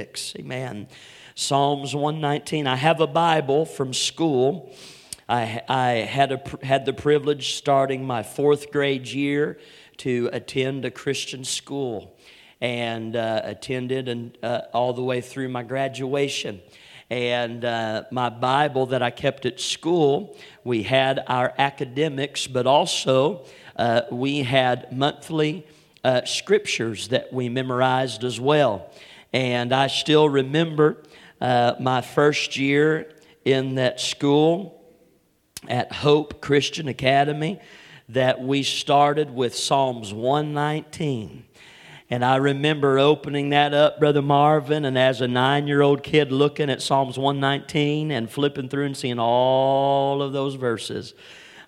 Amen. Psalms 119. I have a Bible from school. I, I had, a, had the privilege starting my fourth grade year to attend a Christian school and uh, attended and, uh, all the way through my graduation. And uh, my Bible that I kept at school, we had our academics, but also uh, we had monthly uh, scriptures that we memorized as well. And I still remember uh, my first year in that school at Hope Christian Academy that we started with Psalms 119. And I remember opening that up, Brother Marvin, and as a nine year old kid looking at Psalms 119 and flipping through and seeing all of those verses.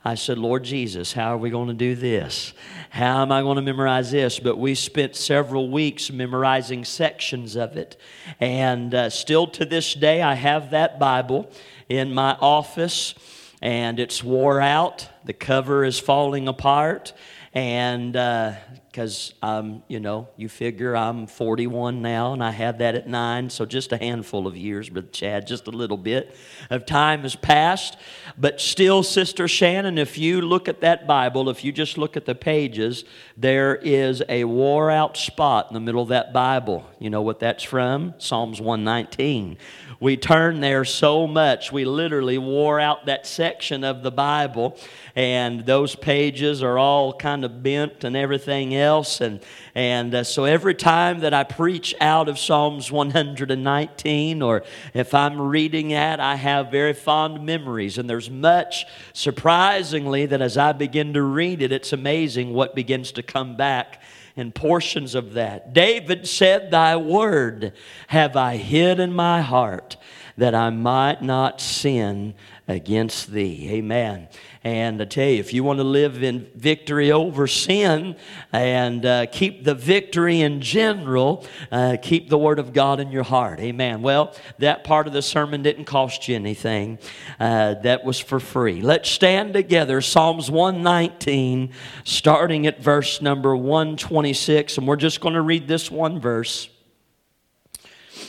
I said, Lord Jesus, how are we going to do this? How am I going to memorize this? But we spent several weeks memorizing sections of it. And uh, still to this day, I have that Bible in my office, and it's wore out. The cover is falling apart. And uh, because I'm, um, you know, you figure I'm 41 now and I had that at nine, so just a handful of years, but Chad, just a little bit of time has passed. But still, Sister Shannon, if you look at that Bible, if you just look at the pages, there is a wore out spot in the middle of that Bible. You know what that's from? Psalms 119. We turned there so much, we literally wore out that section of the Bible, and those pages are all kind of bent and everything else. And, and uh, so every time that I preach out of Psalms 119, or if I'm reading that, I have very fond memories. And there's much, surprisingly, that as I begin to read it, it's amazing what begins to come back and portions of that. David said, Thy word have I hid in my heart that I might not sin against thee. Amen. And I tell you, if you want to live in victory over sin and uh, keep the victory in general, uh, keep the Word of God in your heart. Amen. Well, that part of the sermon didn't cost you anything, uh, that was for free. Let's stand together. Psalms 119, starting at verse number 126. And we're just going to read this one verse.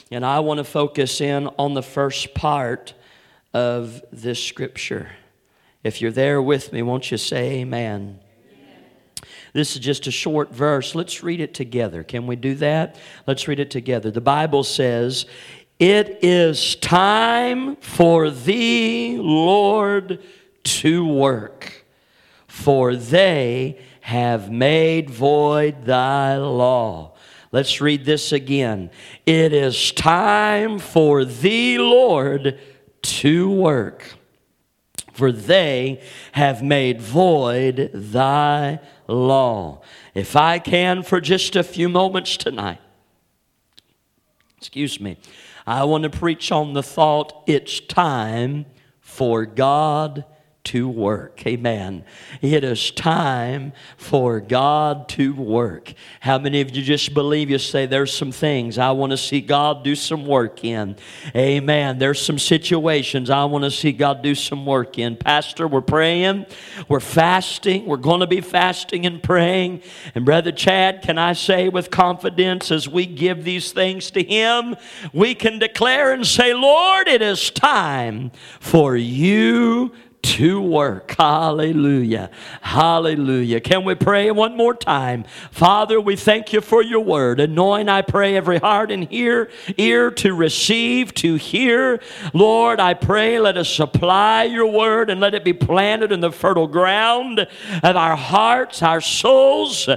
And I want to focus in on the first part of this scripture. If you're there with me, won't you say amen? This is just a short verse. Let's read it together. Can we do that? Let's read it together. The Bible says, It is time for thee, Lord, to work, for they have made void thy law. Let's read this again. It is time for thee, Lord, to work for they have made void thy law. If I can, for just a few moments tonight, excuse me, I want to preach on the thought it's time for God to work. Amen. It is time for God to work. How many of you just believe you say there's some things I want to see God do some work in? Amen. There's some situations I want to see God do some work in. Pastor, we're praying, we're fasting, we're going to be fasting and praying. And Brother Chad, can I say with confidence as we give these things to Him, we can declare and say, Lord, it is time for you to work. Hallelujah. Hallelujah. Can we pray one more time? Father, we thank you for your word. Anoint, I pray, every heart and ear, ear to receive, to hear. Lord, I pray, let us supply your word and let it be planted in the fertile ground of our hearts, our souls.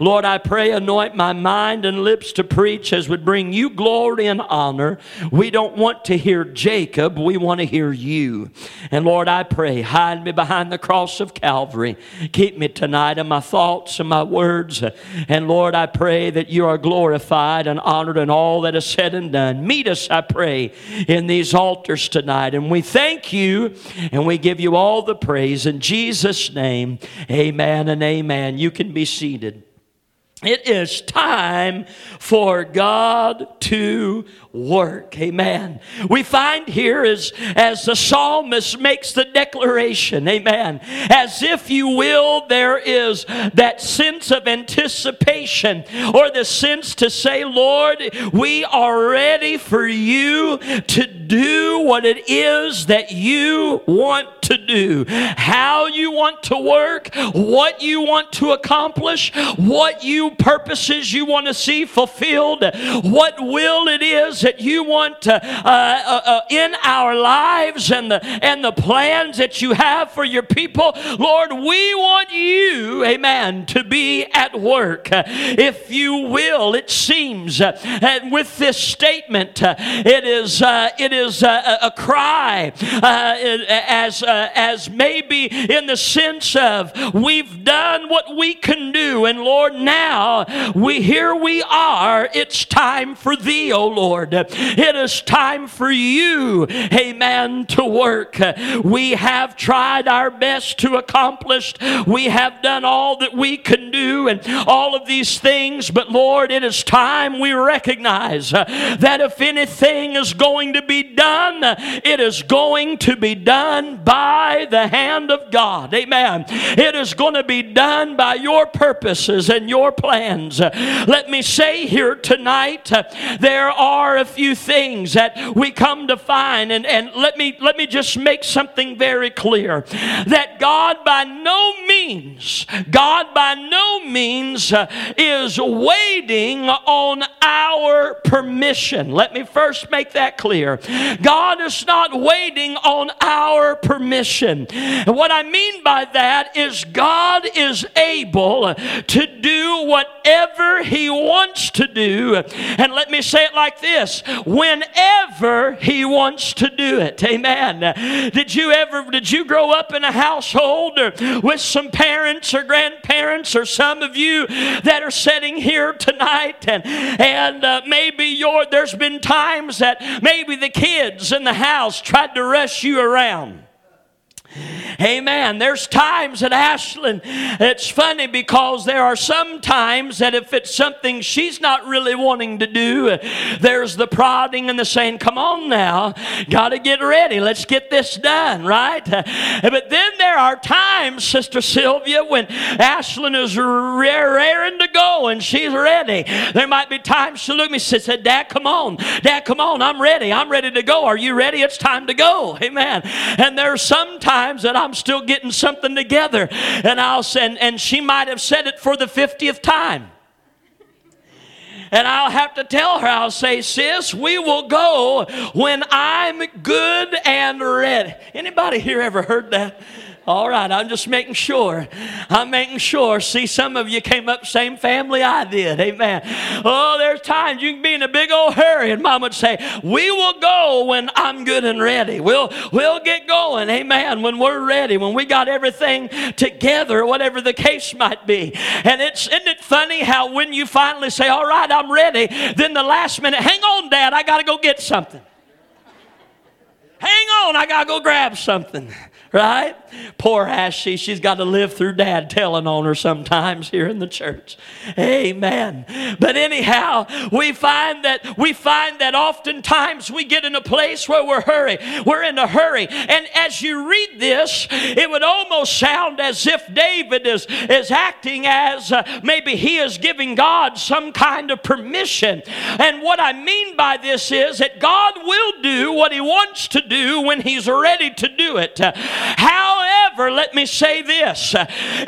Lord, I pray, anoint my mind and lips to preach as would bring you glory and honor. We don't want to hear Jacob, we want to hear you. And Lord, I pray Hide me behind the cross of Calvary. Keep me tonight in my thoughts and my words. And Lord, I pray that you are glorified and honored in all that is said and done. Meet us, I pray, in these altars tonight. And we thank you and we give you all the praise in Jesus' name. Amen and amen. You can be seated. It is time for God to work. Amen. We find here as, as the psalmist makes the declaration, amen, as if you will, there is that sense of anticipation or the sense to say, Lord, we are ready for you to do what it is that you want to do, how you want to work, what you want to accomplish, what you purposes you want to see fulfilled, what will it is that you want uh, uh, uh, in our lives and the, and the plans that you have for your people. Lord, we want you, amen, to be at work. If you will, it seems, uh, and with this statement, uh, it is, uh, it is a, a cry as, Uh, as maybe in the sense of we've done what we can do, and Lord, now we here we are. It's time for thee, O Lord. It is time for you, amen, to work. We have tried our best to accomplish. We have done all that we can do and all of these things, but Lord, it is time we recognize uh, that if anything is going to be done, it is going to be done by the hand of God. Amen. It is going to be done by your purposes and your plans. Let me say here tonight, there are a few things that we come to find and, and let me let me just make something very clear that God by no means God by no means uh, is waiting on our permission let me first make that clear God is not waiting on our permission and what I mean by that is God is able to do whatever he wants to do and let me say it like this whenever he wants to do it. Amen. Did you ever did you grow up in a household or with some parents or grandparents or some of you that are sitting here tonight and and uh, maybe your there's been times that maybe the kids in the house tried to rush you around. Amen. There's times at Ashland, it's funny because there are some times that if it's something she's not really wanting to do, there's the prodding and the saying, Come on now, got to get ready. Let's get this done, right? But then there are times, Sister Sylvia, when Ashland is raring to go and she's ready. There might be times she'll look at me and said, Dad, come on. Dad, come on. I'm ready. I'm ready to go. Are you ready? It's time to go. Amen. And there's some times that I'm still getting something together. And I'll send, and she might have said it for the 50th time. And I'll have to tell her, I'll say, sis, we will go when I'm good and ready. Anybody here ever heard that? All right, I'm just making sure. I'm making sure. See, some of you came up same family I did. Amen. Oh, there's times you can be in a big old hurry, and Mom would say, "We will go when I'm good and ready. We'll we'll get going." Amen. When we're ready, when we got everything together, whatever the case might be. And it's isn't it funny how when you finally say, "All right, I'm ready," then the last minute, "Hang on, Dad, I got to go get something." Hang on, I got to go grab something right? Poor Ashley, she's got to live through dad telling on her sometimes here in the church. Amen. But anyhow, we find that we find that oftentimes we get in a place where we're hurry. We're in a hurry. And as you read this, it would almost sound as if David is, is acting as uh, maybe he is giving God some kind of permission. And what I mean by this is that God will do what he wants to do when he's ready to do it. However, let me say this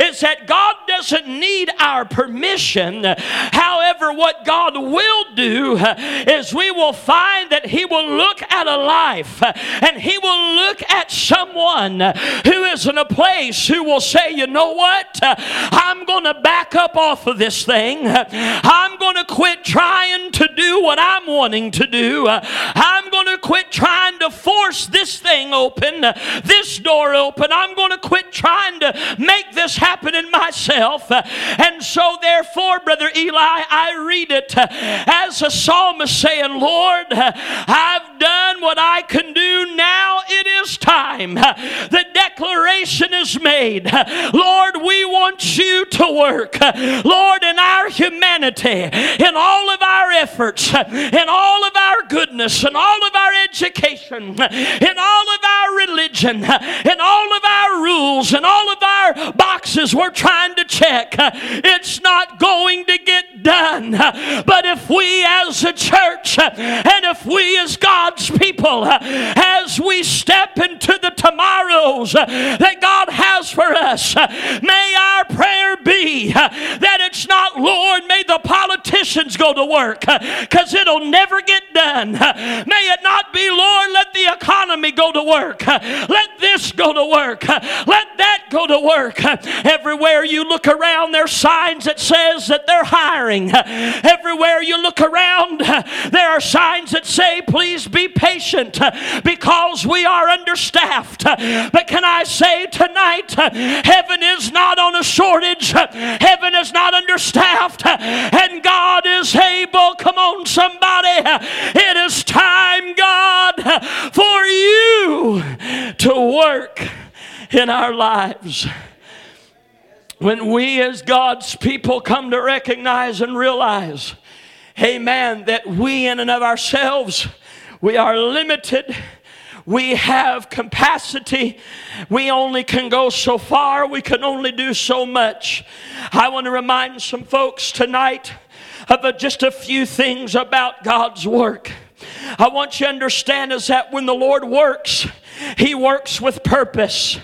is that God doesn't need our permission. However, what God will do is we will find that He will look at a life and He will look at someone who is in a place who will say, you know what? I'm going to back up off of this thing. I'm going to quit trying to do what I'm wanting to do. I'm going to quit trying to force this thing open, this door door open. I'm going to quit trying to make this happen in myself. And so, therefore, Brother Eli, I read it as a psalmist saying, Lord, I've done what I can do. Now it is it's time the declaration is made Lord, we want you to work. Lord, in our humanity, in all of our efforts, in all of our goodness, in all of our education, in all of our religion, in all of our rules, in all of our boxes we're trying to check, it's not going to get done. But if we as a church and if we as God's people, as we step into the tomorrows that God has for us, may our prayer be that it's not, Lord, may the politicians go to work because it'll never get done. May it not be, Lord, let the economy go to work. Let this go to work. Let that go to work. Everywhere you look around, there's signs that says that they're hiring. Everywhere you look around, there are signs that say, please be patient because we are understaffed. But can I say tonight, heaven is not on a shortage, heaven is not understaffed, and God is able. Come on, somebody. It is time, God, for you to work in our lives. When we, as God's people, come to recognize and realize, amen, that we in and of ourselves, we are limited. We have capacity. We only can go so far. We can only do so much. I want to remind some folks tonight of just a few things about God's work. I want you to understand is that when the Lord works, He works with purpose.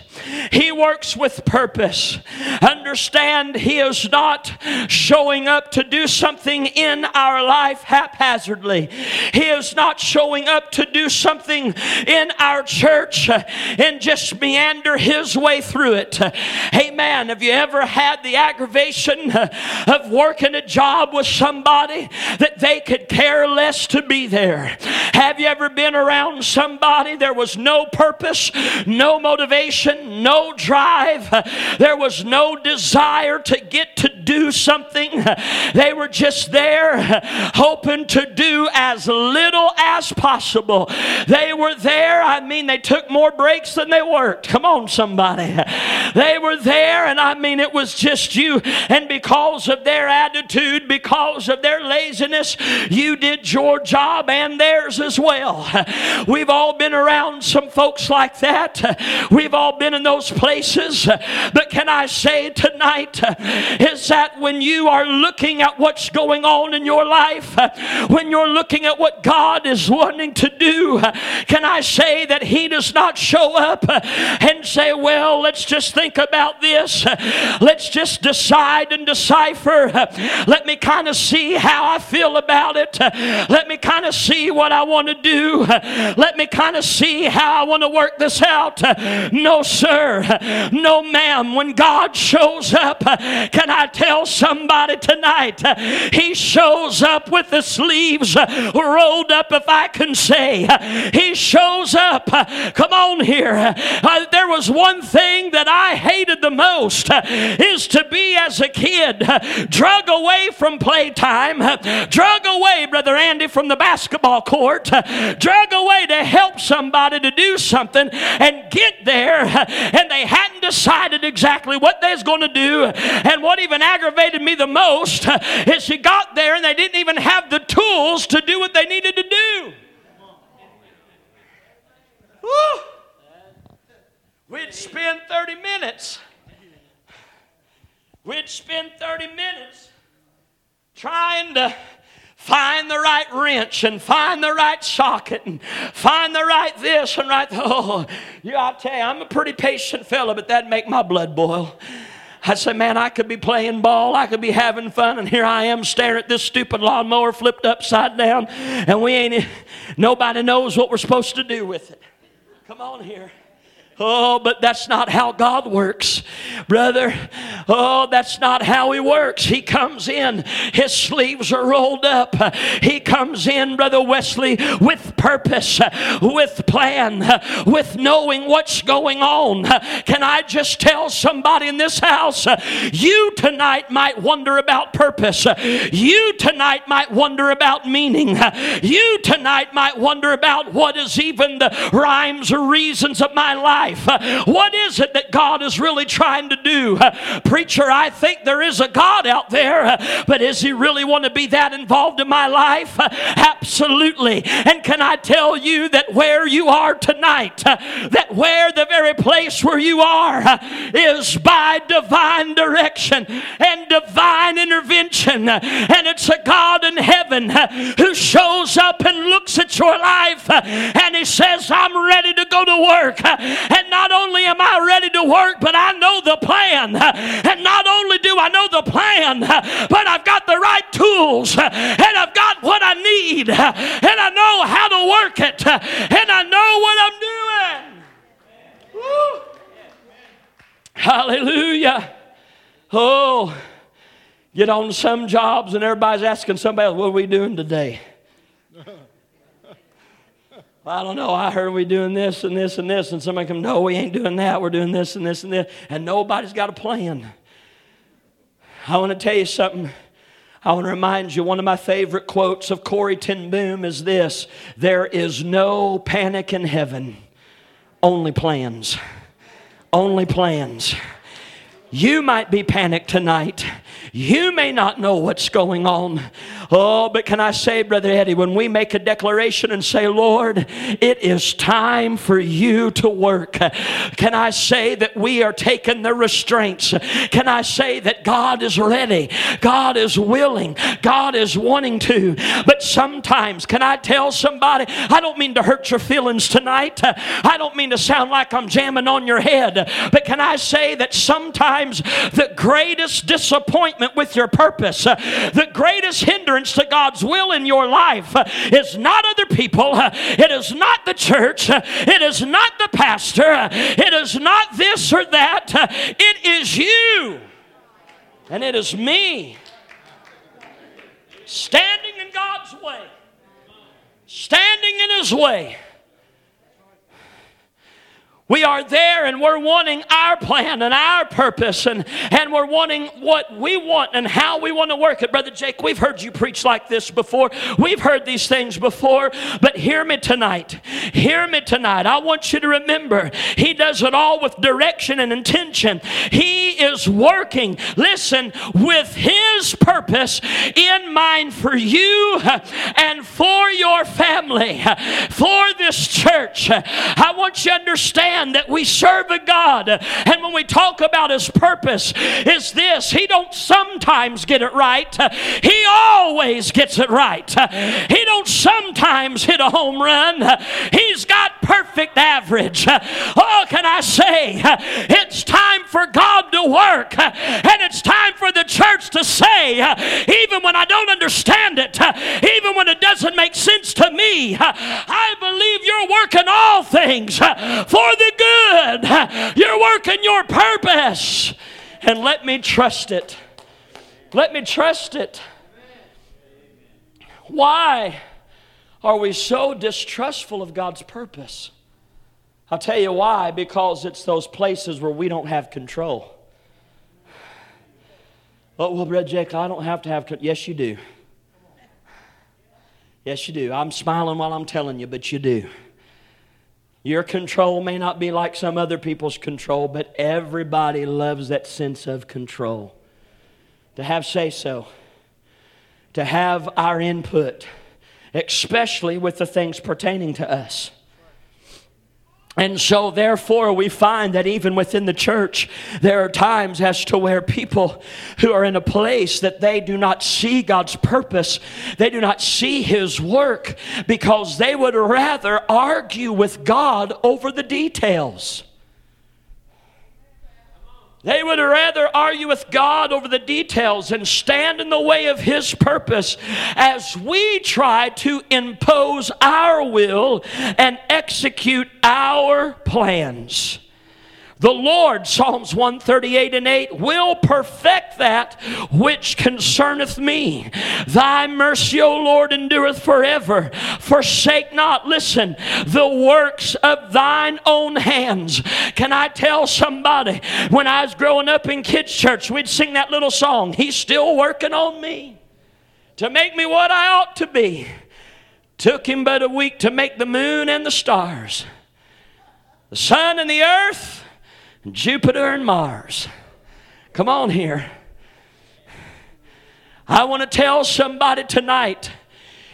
He works with purpose. Understand, He is not showing up to do something in our life haphazardly. He is not showing up to do something in our church and just meander His way through it. Amen. Have you ever had the aggravation of working a job with somebody that they could care less to be there? Have you ever been around somebody there was no purpose, no motivation, no drive, there was no desire to get to do something. They were just there hoping to do as little as possible. They were there, I mean, they took more breaks than they worked. Come on, somebody. They were there, and I mean, it was just you. And because of their attitude, because of their laziness, you did your job and theirs as well. We've all been around some folks like that. We've all been in those places. But can I say tonight is that when you are looking at what's going on in your life, when you're looking at what God is wanting to do, can I say that He does not show up and say, Well, let's just think about this. Let's just decide and decipher. Let me kind of see how I feel about it. Let me kind of see what I want to do. Let me kind of see how I want to work this out. No, sir sir. No, ma'am. When God shows up, can I tell somebody tonight? He shows up with the sleeves rolled up, if I can say. He shows up. Come on here. Uh, there was one thing that I hated the most is to be as a kid drug away from playtime, drug away, Brother Andy, from the basketball court, drug away to help somebody to do something and get there and they hadn't decided exactly what they was going to do. And what even aggravated me the most is she got there and they didn't even have the tools to do what they needed to do. We'd spend 30 minutes. We'd spend 30 minutes trying to find the right wrench and find the right socket and find the right this and right oh yeah i tell you i'm a pretty patient fella but that'd make my blood boil I say, man, I could be playing ball, I could be having fun, and here I am staring at this stupid lawnmower flipped upside down, and we ain't, nobody knows what we're supposed to do with it. Come on here. Oh, but that's not how God works, brother. Oh, that's not how He works. He comes in, His sleeves are rolled up. He comes in, Brother Wesley, with purpose, with plan, with knowing what's going on. Can I just tell somebody in this house, you tonight might wonder about purpose. You tonight might wonder about meaning. You tonight might wonder about what is even the rhymes or reasons of my life life? What is it that God is really trying to do? Preacher, I think there is a God out there, but does He really want to be that involved in my life? Absolutely. And can I tell you that where you are tonight, that where the very place where you are is by divine direction and divine intervention. And it's a God in heaven who shows up and looks at your life and He says, I'm ready to go to work. And not only am I ready to work, but I know the plan. And not only do I know the plan, but I've got the right tools and I've got what I need and I know how to work it and I know what I'm doing. Woo. Hallelujah. Oh, get on some jobs and everybody's asking somebody what are we doing today? I don't know. I heard we doing this and this and this, and somebody come, no, we ain't doing that. We're doing this and this and this, and nobody's got a plan. I want to tell you something. I want to remind you one of my favorite quotes of Corrie ten Boom is this: "There is no panic in heaven, only plans, only plans." You might be panicked tonight. You may not know what's going on. Oh, but can I say, Brother Eddie, when we make a declaration and say, Lord, it is time for you to work, can I say that we are taking the restraints? Can I say that God is ready? God is willing. God is wanting to. But sometimes, can I tell somebody, I don't mean to hurt your feelings tonight. I don't mean to sound like I'm jamming on your head. But can I say that sometimes the greatest disappointment with your purpose, uh, the greatest hindrance to God's will in your life uh, is not other people, uh, it is not the church, it is not the pastor, it is not this or that, it is you. And it is me standing in God's way, standing in His way. We are there and we're wanting our plan and our purpose and, and we're wanting what we want and how we want to work it. Brother Jake, we've heard you preach like this before. We've heard these things before, but hear me tonight. Hear me tonight. I want you to remember He does it all with direction and intention. He is working, listen, with His purpose in mind for you and for your family, for this church. I want you to understand understand that we serve a God. And when we talk about his purpose, is this He don't sometimes get it right. He always gets it right. He don't sometimes hit a home run. He's got perfect average. Oh, can I say, it's time for God to work. And it's time for the church to say, even when I don't understand it, even when it doesn't make sense to me, I believe you're working all things for the good. You're working your purpose. And let me trust it. Let me trust it. Why are we so distrustful of God's purpose? I'll tell you why because it's those places where we don't have control. Oh, well, Brother Jake, I don't have to have. Yes, you do. Yes, you do. I'm smiling while I'm telling you, but you do. Your control may not be like some other people's control, but everybody loves that sense of control. To have say so, to have our input, especially with the things pertaining to us. And so, therefore, we find that even within the church, there are times as to where people who are in a place that they do not see God's purpose, they do not see His work, because they would rather argue with God over the details. They would rather argue with God over the details and stand in the way of His purpose as we try to impose our will and execute our plans. The Lord, Psalms 138 and 8, will perfect that which concerneth me. Thy mercy, O Lord, endureth forever. Forsake not, listen, the works of thine own hands. Can I tell somebody, when I was growing up in kids' church, we'd sing that little song, He's still working on me to make me what I ought to be. Took him but a week to make the moon and the stars, the sun and the earth Jupiter and Mars. Come on here. I want to tell somebody tonight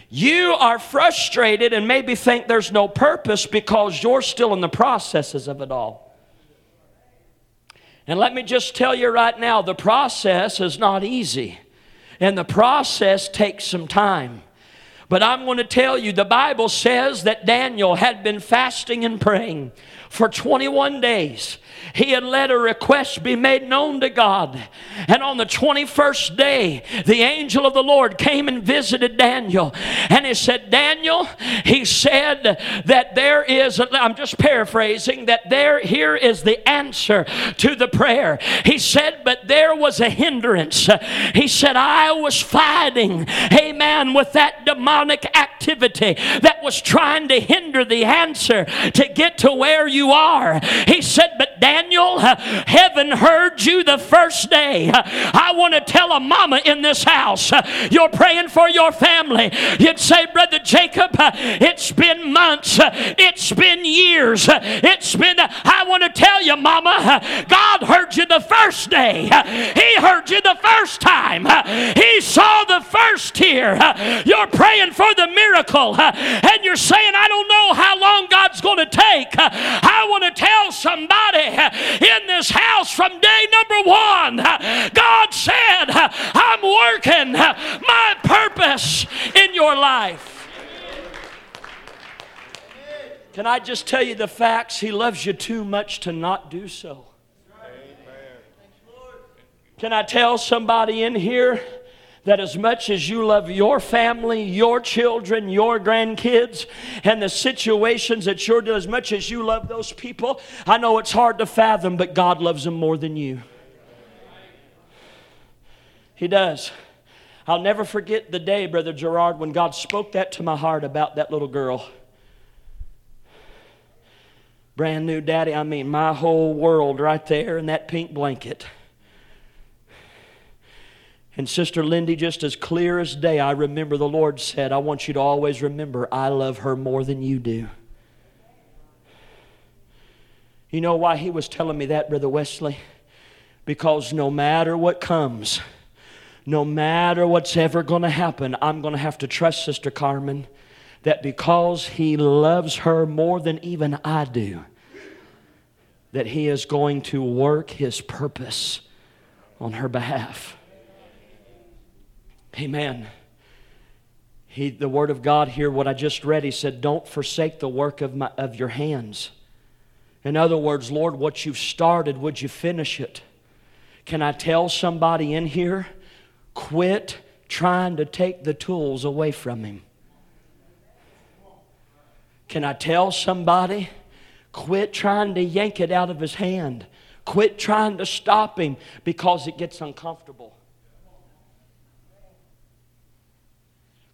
you are frustrated and maybe think there's no purpose because you're still in the processes of it all. And let me just tell you right now the process is not easy, and the process takes some time. But I'm going to tell you the Bible says that Daniel had been fasting and praying for 21 days he had let a request be made known to God. And on the 21st day, the angel of the Lord came and visited Daniel. And he said, Daniel, he said that there is, I'm just paraphrasing, that there, here is the answer to the prayer. He said, but there was a hindrance. He said, I was fighting, amen, with that demonic activity that was trying to hinder the answer to get to where you are. He said, but Daniel, Daniel, heaven heard you the first day. I want to tell a mama in this house, you're praying for your family. You'd say, Brother Jacob, it's been months, it's been years, it's been, I want to tell you, mama, God heard you the first day. He heard you the first time. He saw the first tear. You're praying for the miracle, and you're saying, I don't know how long God's going to take. I want to tell somebody in this house from day number one. God said, I'm working my purpose in your life. Can I just tell you the facts? He loves you too much to not do so. Can I tell somebody in here? That as much as you love your family, your children, your grandkids, and the situations that you're doing, as much as you love those people, I know it's hard to fathom, but God loves them more than you. He does. I'll never forget the day, Brother Gerard, when God spoke that to my heart about that little girl. Brand new daddy, I mean, my whole world right there in that pink blanket. And Sister Lindy, just as clear as day, I remember the Lord said, I want you to always remember, I love her more than you do. You know why he was telling me that, Brother Wesley? Because no matter what comes, no matter what's ever going to happen, I'm going to have to trust Sister Carmen that because he loves her more than even I do, that he is going to work his purpose on her behalf. Amen. He, the word of God here, what I just read, he said, Don't forsake the work of, my, of your hands. In other words, Lord, what you've started, would you finish it? Can I tell somebody in here, quit trying to take the tools away from him? Can I tell somebody, quit trying to yank it out of his hand? Quit trying to stop him because it gets uncomfortable.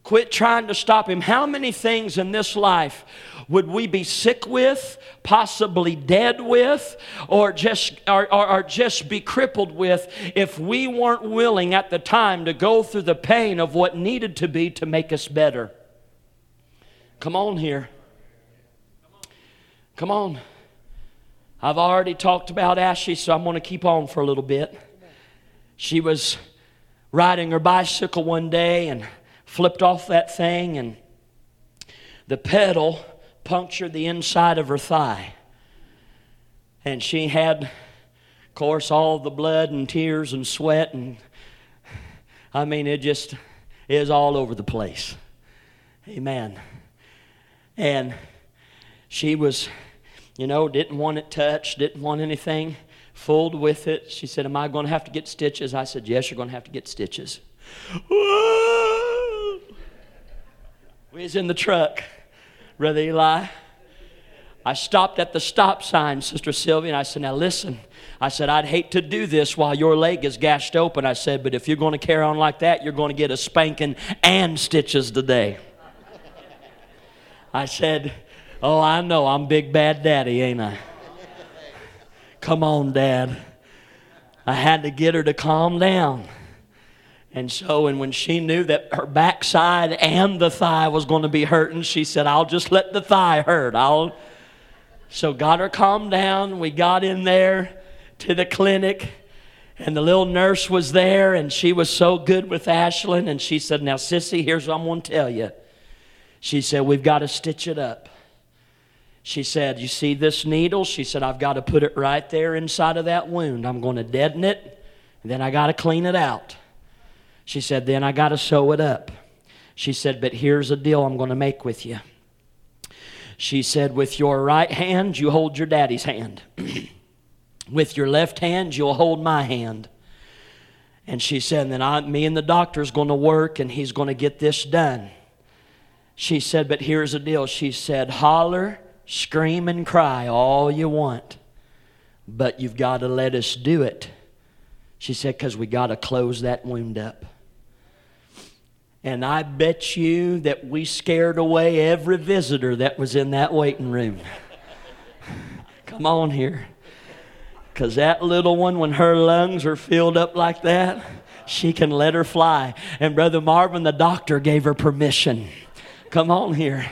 Quit trying to stop him. How many things in this life would we be sick with, possibly dead with, or just, or, or, or, just be crippled with if we weren't willing at the time to go through the pain of what needed to be to make us better? Come on here. Come on. I've already talked about Ashley, so I'm going to keep on for a little bit. She was riding her bicycle one day and flipped off that thing, and the pedal punctured the inside of her thigh. And she had, of course, all the blood and tears and sweat, and I mean, it just is all over the place. Amen. And she was, you know, didn't want it touched, didn't want anything fooled with it. She said, Am I going to have to get stitches? I said, Yes, you're going to have to get stitches. Ah! We was in the truck, Brother Eli. I stopped at the stop sign, Sister Sylvia, and I said, Now listen. I said, I'd hate to do this while your leg is gashed open. I said, But if you're going to carry on like that, you're going to get a spanking and stitches today. I said, Oh, I know. I'm Big Bad Daddy, ain't I? Come on, Dad. I had to get her to calm down. And so, and when she knew that her backside and the thigh was going to be hurting, she said, I'll just let the thigh hurt. I'll. So, got her calmed down. We got in there to the clinic, and the little nurse was there, and she was so good with Ashlyn. And she said, Now, Sissy, here's what I'm going to tell you. She said, We've got to stitch it up. She said, You see this needle? She said, I've got to put it right there inside of that wound. I'm going to deaden it, and then I got to clean it out. She said, Then I got to sew it up. She said, But here's a deal I'm going to make with you. She said, With your right hand, you hold your daddy's hand. With your left hand, you'll hold my hand. And she said, Then I, me and the doctor's going to work, and he's going to get this done. She said, But here's the deal. She said, Holler, scream, and cry all you want, but you've got to let us do it. She said, Because we got to close that wound up. And I bet you that we scared away every visitor that was in that waiting room. Come on here. Because that little one, when her lungs are filled up like that, she can let her fly. And Brother Marvin, the doctor, gave her permission. Come on here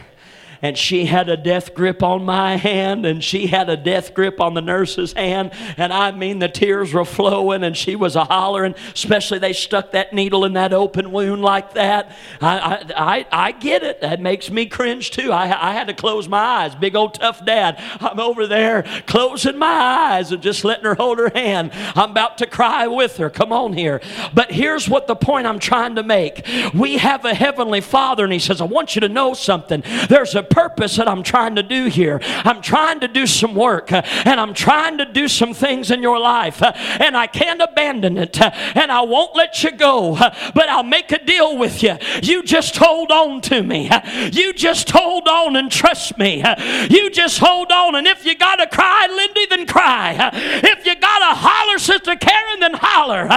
and she had a death grip on my hand, and she had a death grip on the nurse's hand. And I mean, the tears were flowing, and she was a hollering, especially they stuck that needle in that open wound like that. I, I, I, I get it. That makes me cringe too. I, I had to close my eyes. Big old tough dad. I'm over there closing my eyes and just letting her hold her hand. I'm about to cry with her. Come on here. But here's what the point I'm trying to make. We have a heavenly Father, and He says, I want you to know something. There's a purpose that I'm trying to do here. I'm trying to do some work uh, and I'm trying to do some things in your life uh, and I can't abandon it uh, and I won't let you go, uh, but I'll make a deal with you. You just hold on to me. Uh, you just hold on and trust me. Uh, you just hold on and if you got to cry, Lindy, then cry. If you got to holler, Sister Karen, then holler.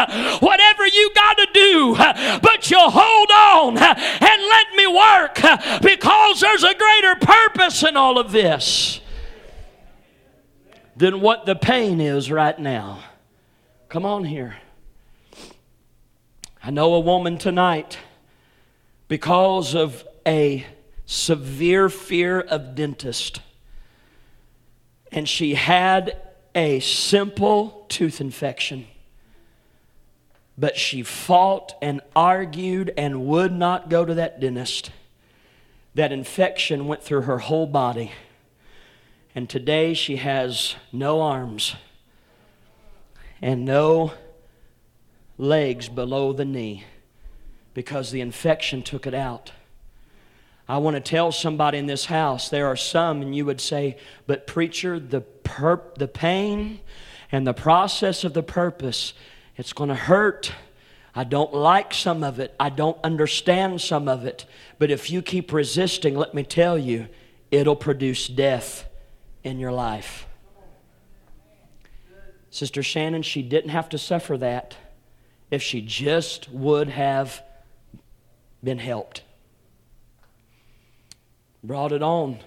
Whatever you got to do, but you hold on and let me work because there's a greater greater purpose in all of this than what the pain is right now. Come on here. I know a woman tonight because of a severe fear of dentist. And she had a simple tooth infection. But she fought and argued and would not go to that dentist that infection went through her whole body. And today she has no arms and no legs below the knee because the infection took it out. I want to tell somebody in this house, there are some, and you would say, but preacher, the, perp, the pain and the process of the purpose, it's going to hurt. I don't like some of it. I don't understand some of it. But if you keep resisting, let me tell you, it'll produce death in your life. Sister Shannon, she didn't have to suffer that if she just would have been helped. Brought it on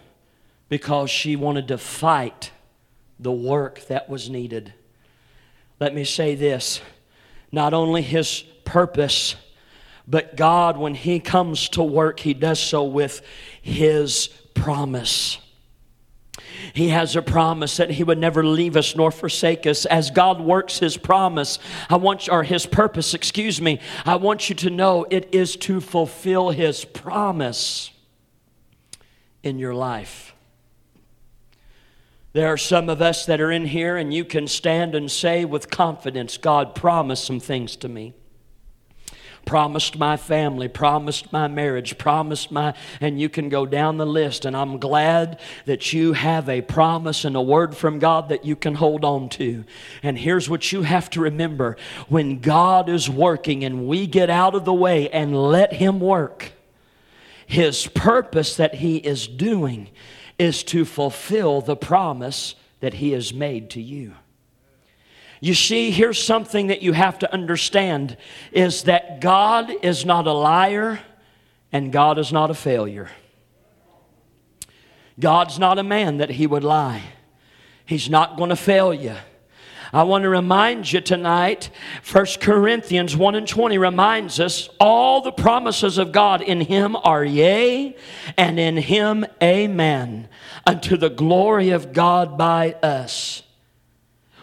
because she wanted to fight the work that was needed. Let me say this not only his purpose. But God, when He comes to work, He does so with His promise. He has a promise that He would never leave us nor forsake us. As God works His promise, I want or His purpose, excuse me, I want you to know it is to fulfill His promise in your life. There are some of us that are in here, and you can stand and say with confidence, God promised some things to me promised my family, promised my marriage, promised my, and you can go down the list. And I'm glad that you have a promise and a word from God that you can hold on to. And here's what you have to remember when God is working and we get out of the way and let Him work, His purpose that He is doing is to fulfill the promise that He has made to you. You see, here's something that you have to understand is that God is not a liar and God is not a failure. God's not a man that he would lie. He's not going to fail you. I want to remind you tonight, 1 Corinthians 1 and 20 reminds us all the promises of God in Him are yea, and in Him amen, unto the glory of God by us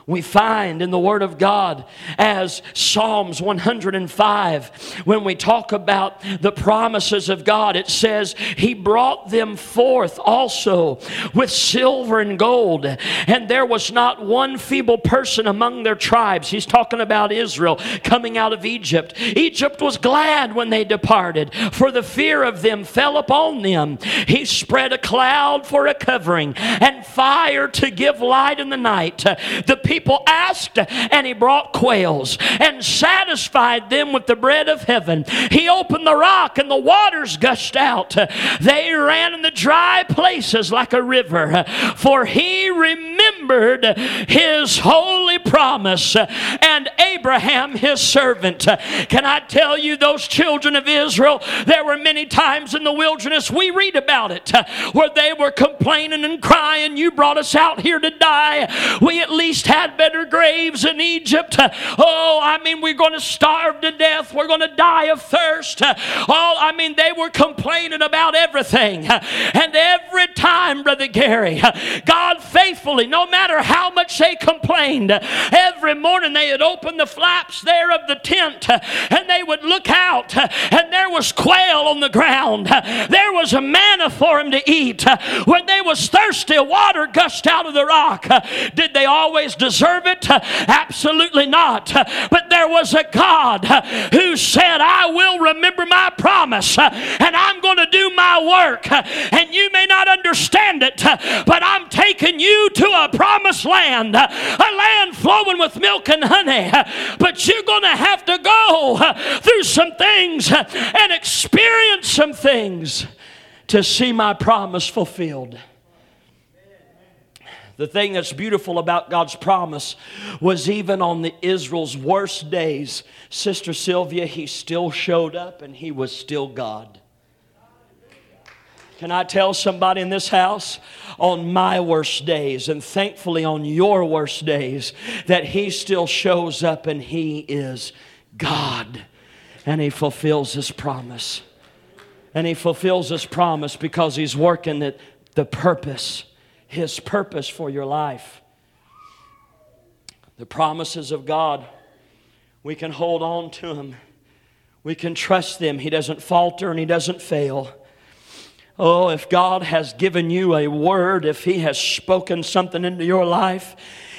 we find in the Word of God as Psalms 105. When we talk about the promises of God, it says, He brought them forth also with silver and gold, and there was not one feeble person among their tribes. He's talking about Israel coming out of Egypt. Egypt was glad when they departed, for the fear of them fell upon them. He spread a cloud for a covering and fire to give light in the night. The people asked, and he brought quails and satisfied them with the bread of heaven. He opened the rock, and the waters gushed out. They ran in the dry places like a river, for he remembered his holy promise and Abraham his servant. Can I tell you, those children of Israel, there were many times in the wilderness, we read about it, where they were complaining and crying, You brought us out here to die. We at least had had better graves in Egypt. Oh, I mean, we're going to starve to death. We're going to die of thirst. Oh, I mean, they were complaining about everything. And every time, Brother Gary, God faithfully, no matter how much they complained, every morning they would open the flaps there of the tent and they would look out and there was quail on the ground. There was a manna for them to eat. When they was thirsty, water gushed out of the rock. Did they always deserve it? Absolutely not. But there was a God who said, I will remember my promise and I'm going to do my work. And you may not understand it, but I'm taking you to a promised land, a land flowing with milk and honey. But you're going to have to go through some things and experience some things to see my promise fulfilled. The thing that's beautiful about God's promise was even on the Israel's worst days, Sister Sylvia, he still showed up and he was still God. Can I tell somebody in this house on my worst days and thankfully on your worst days that he still shows up and he is God and he fulfills his promise. And he fulfills his promise because he's working at the purpose his purpose for your life. The promises of God, we can hold on to them. We can trust them. He doesn't falter and He doesn't fail. Oh, if God has given you a word, if He has spoken something into your life,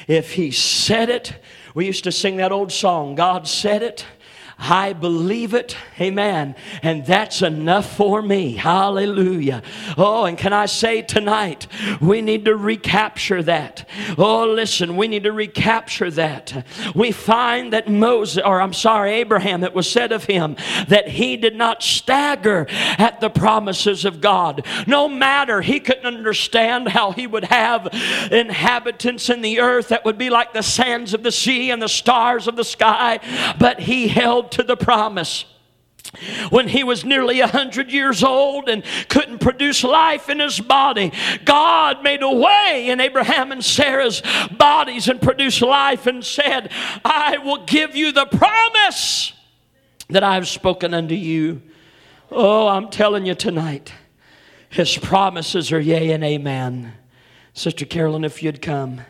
if He said it, we used to sing that old song, God said it, I believe it. Amen. And that's enough for me. Hallelujah. Oh, and can I say tonight, we need to recapture that. Oh, listen, we need to recapture that. We find that Moses, or I'm sorry, Abraham, it was said of him that he did not stagger at the promises of God. No matter, he couldn't understand how he would have inhabitants in the earth that would be like the sands of the sea and the stars of the sky, but he held to the promise when he was nearly a hundred years old and couldn't produce life in his body, God made a way in Abraham and Sarah's bodies and produced life and said, I will give you the promise that I have spoken unto you. Oh, I'm telling you tonight, his promises are yea and amen. Sister Carolyn, if you'd come.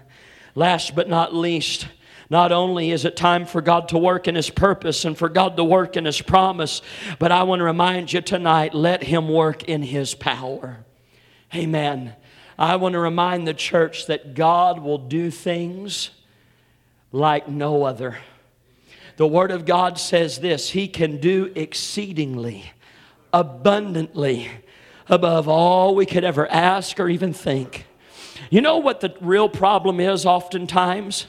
Last but not least, not only is it time for God to work in His purpose and for God to work in His promise, but I want to remind you tonight let Him work in His power. Amen. I want to remind the church that God will do things like no other. The Word of God says this He can do exceedingly, abundantly, above all we could ever ask or even think. You know what the real problem is oftentimes?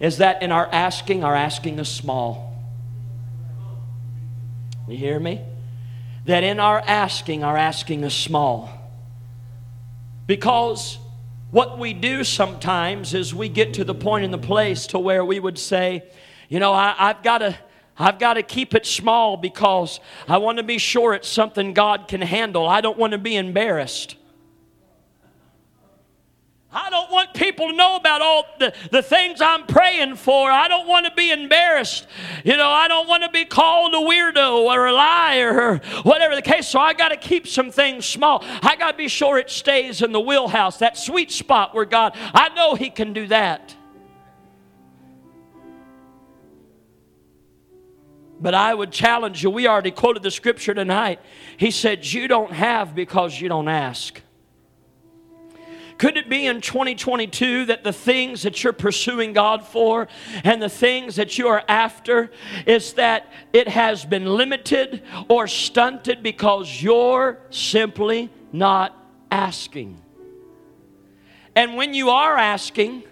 Is that in our asking, our asking is small. You hear me? That in our asking, our asking is small. Because what we do sometimes is we get to the point in the place to where we would say, you know, I, have got to. I've got to keep it small because I want to be sure it's something God can handle. I don't want to be embarrassed. I don't want people to know about all the, the things I'm praying for. I don't want to be embarrassed. You know, I don't want to be called a weirdo or a liar or whatever the case. So I got to keep some things small. I got to be sure it stays in the wheelhouse, that sweet spot where God, I know He can do that. But I would challenge you. We already quoted the scripture tonight. He said, You don't have because you don't ask. Could it be in 2022 that the things that you're pursuing God for and the things that you are after is that it has been limited or stunted because you're simply not asking? And when you are asking,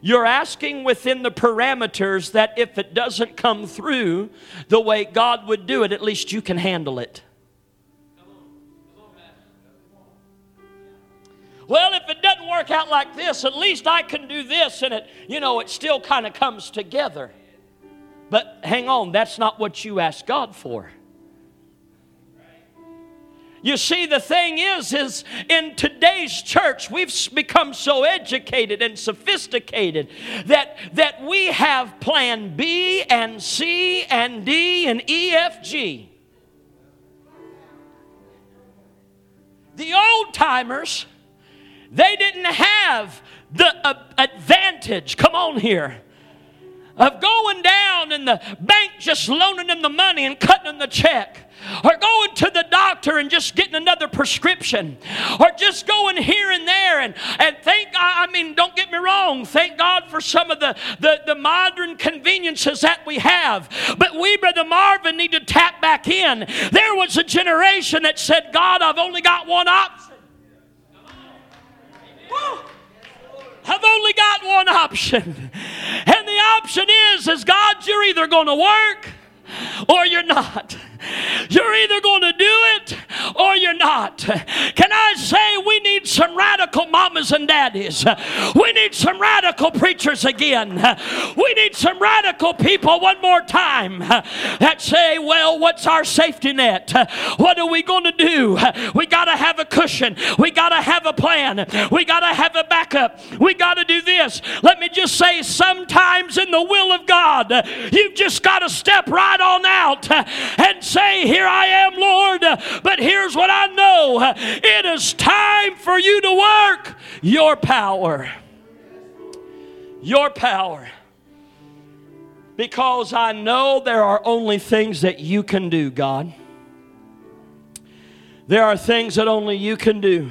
you're asking within the parameters that if it doesn't come through the way God would do it, at least you can handle it. well, if work out like this, at least I can do this, and it, you know, it still kind of comes together. But hang on, that's not what you asked God for. You see, the thing is, is in today's church, we've become so educated and sophisticated that, that we have plan B and C and D and E, F, G. The old timers, they didn't have the uh, advantage, come on here, of going down and the bank just loaning them the money and cutting them the check or going to the doctor and just getting another prescription, or just going here and there. And, and thank God, I mean, don't get me wrong, thank God for some of the, the, the modern conveniences that we have. But we, Brother Marvin, need to tap back in. There was a generation that said, God, I've only got one option. I've only got one option. And the option is, is God, you're either going to work or you're not. You're either going to do it or you're not. Can I say we need some radical mamas and daddies? We need some radical preachers again. We need some radical people one more time that say, well, what's our safety net? What are we going to do? We got to have a cushion. We got to have a plan. We got to have a backup. We got to do this. Let me just say, sometimes in the will of God, you've just got to step right on out and say, Here I am, Lord, but here's what I know it is time for you to work your power. Your power. Because I know there are only things that you can do, God. There are things that only you can do.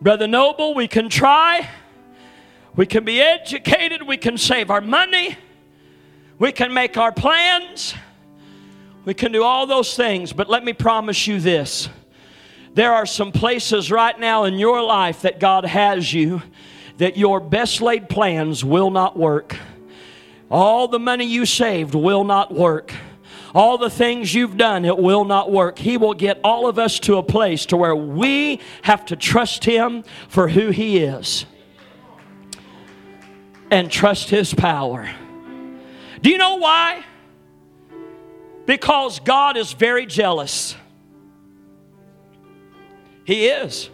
Brother Noble, we can try. We can be educated. We can save our money. We can make our plans. We can do all those things, but let me promise you this. There are some places right now in your life that God has you that your best laid plans will not work. All the money you saved will not work. All the things you've done, it will not work. He will get all of us to a place to where we have to trust Him for who He is and trust His power. Do you know why? Because God is very jealous. He is.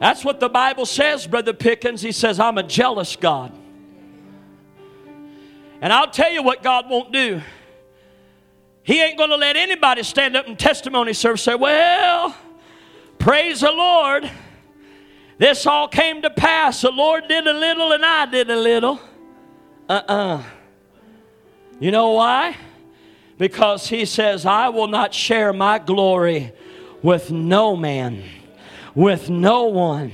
That's what the Bible says, Brother Pickens. He says, I'm a jealous God. And I'll tell you what God won't do. He ain't going to let anybody stand up in testimony service say, Well, praise the Lord. This all came to pass. The Lord did a little and I did a little. Uh uh-uh. uh You know why? Because he says, I will not share my glory with no man, with no one.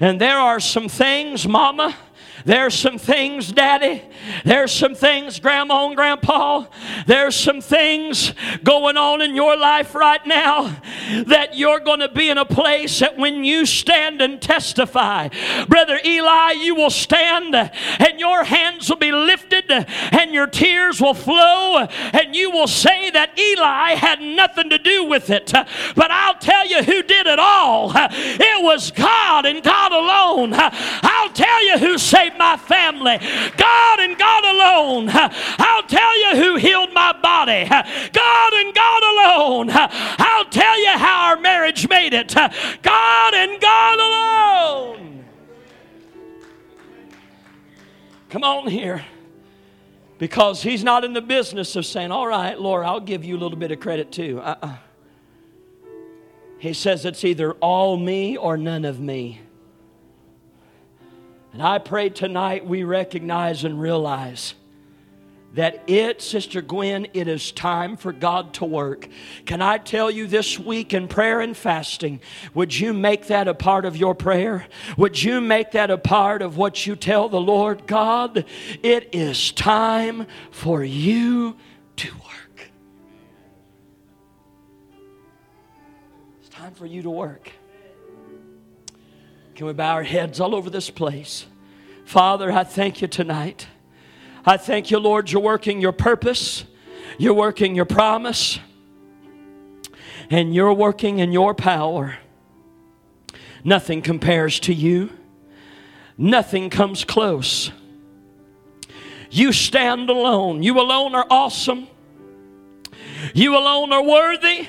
And there are some things, Mama, There's some things, Daddy. There's some things, Grandma and Grandpa. There's some things going on in your life right now that you're going to be in a place that when you stand and testify, Brother Eli, you will stand and your hands will be lifted and your tears will flow and you will say that Eli had nothing to do with it. But I'll tell you who did it all. It was God and God alone. I'll tell you who saved my family. God and God alone. I'll tell you who healed my body. God and God alone. I'll tell you how our marriage made it. God and God alone. Come on here. Because he's not in the business of saying, All right, Lord, I'll give you a little bit of credit too. Uh-uh. He says it's either all me or none of me. And I pray tonight we recognize and realize that it, Sister Gwen, it is time for God to work. Can I tell you this week in prayer and fasting, would you make that a part of your prayer? Would you make that a part of what you tell the Lord? God, it is time for you to work. It's time for you to work. Can we bow our heads all over this place? Father, I thank you tonight. I thank you, Lord, you're working your purpose, you're working your promise, and you're working in your power. Nothing compares to you, nothing comes close. You stand alone. You alone are awesome. You alone are worthy.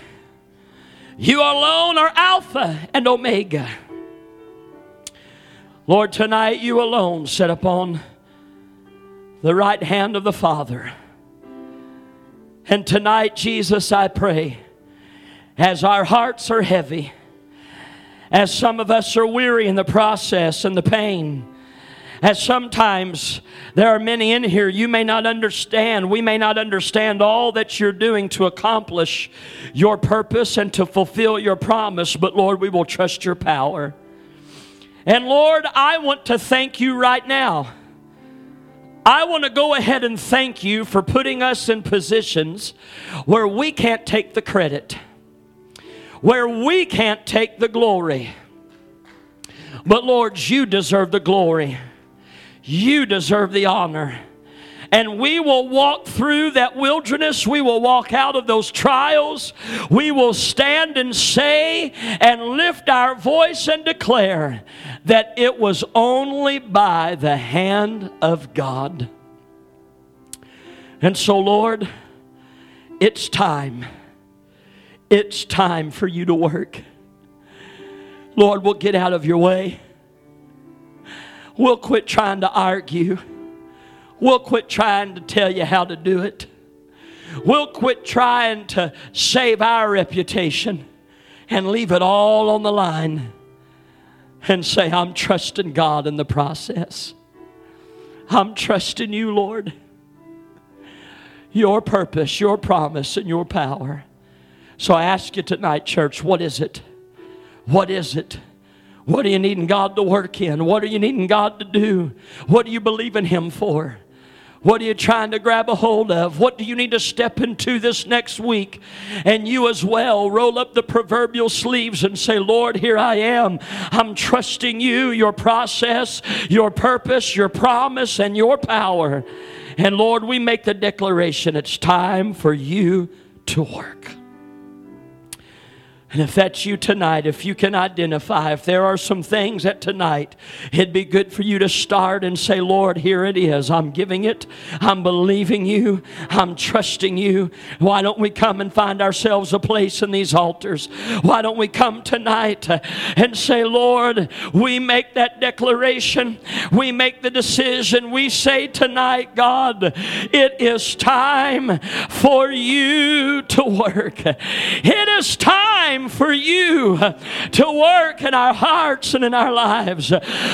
You alone are Alpha and Omega. Lord, tonight you alone sit upon the right hand of the Father. And tonight, Jesus, I pray, as our hearts are heavy, as some of us are weary in the process and the pain, as sometimes there are many in here you may not understand, we may not understand all that you're doing to accomplish your purpose and to fulfill your promise, but Lord, we will trust your power. And Lord, I want to thank you right now I want to go ahead and thank you for putting us in positions where we can't take the credit, where we can't take the glory. But Lord, you deserve the glory, you deserve the honor and we will walk through that wilderness. We will walk out of those trials. We will stand and say and lift our voice and declare that it was only by the hand of God. And so, Lord, it's time. It's time for you to work. Lord, we'll get out of your way. We'll quit trying to argue. We'll quit trying to tell you how to do it. We'll quit trying to save our reputation and leave it all on the line and say, I'm trusting God in the process. I'm trusting you, Lord. Your purpose, your promise, and your power. So I ask you tonight, church, what is it? What is it? What are you needing God to work in? What are you needing God to do? What do you believe in Him for? What are you trying to grab a hold of? What do you need to step into this next week? And you as well roll up the proverbial sleeves and say, Lord, here I am. I'm trusting you, your process, your purpose, your promise, and your power. And Lord, we make the declaration it's time for you to work. And if that's you tonight, if you can identify, if there are some things that tonight, it'd be good for you to start and say, Lord, here it is. I'm giving it. I'm believing you. I'm trusting you. Why don't we come and find ourselves a place in these altars? Why don't we come tonight and say, Lord, we make that declaration. We make the decision. We say tonight, God, it is time for you to work. It is time time for you to work in our hearts and in our lives.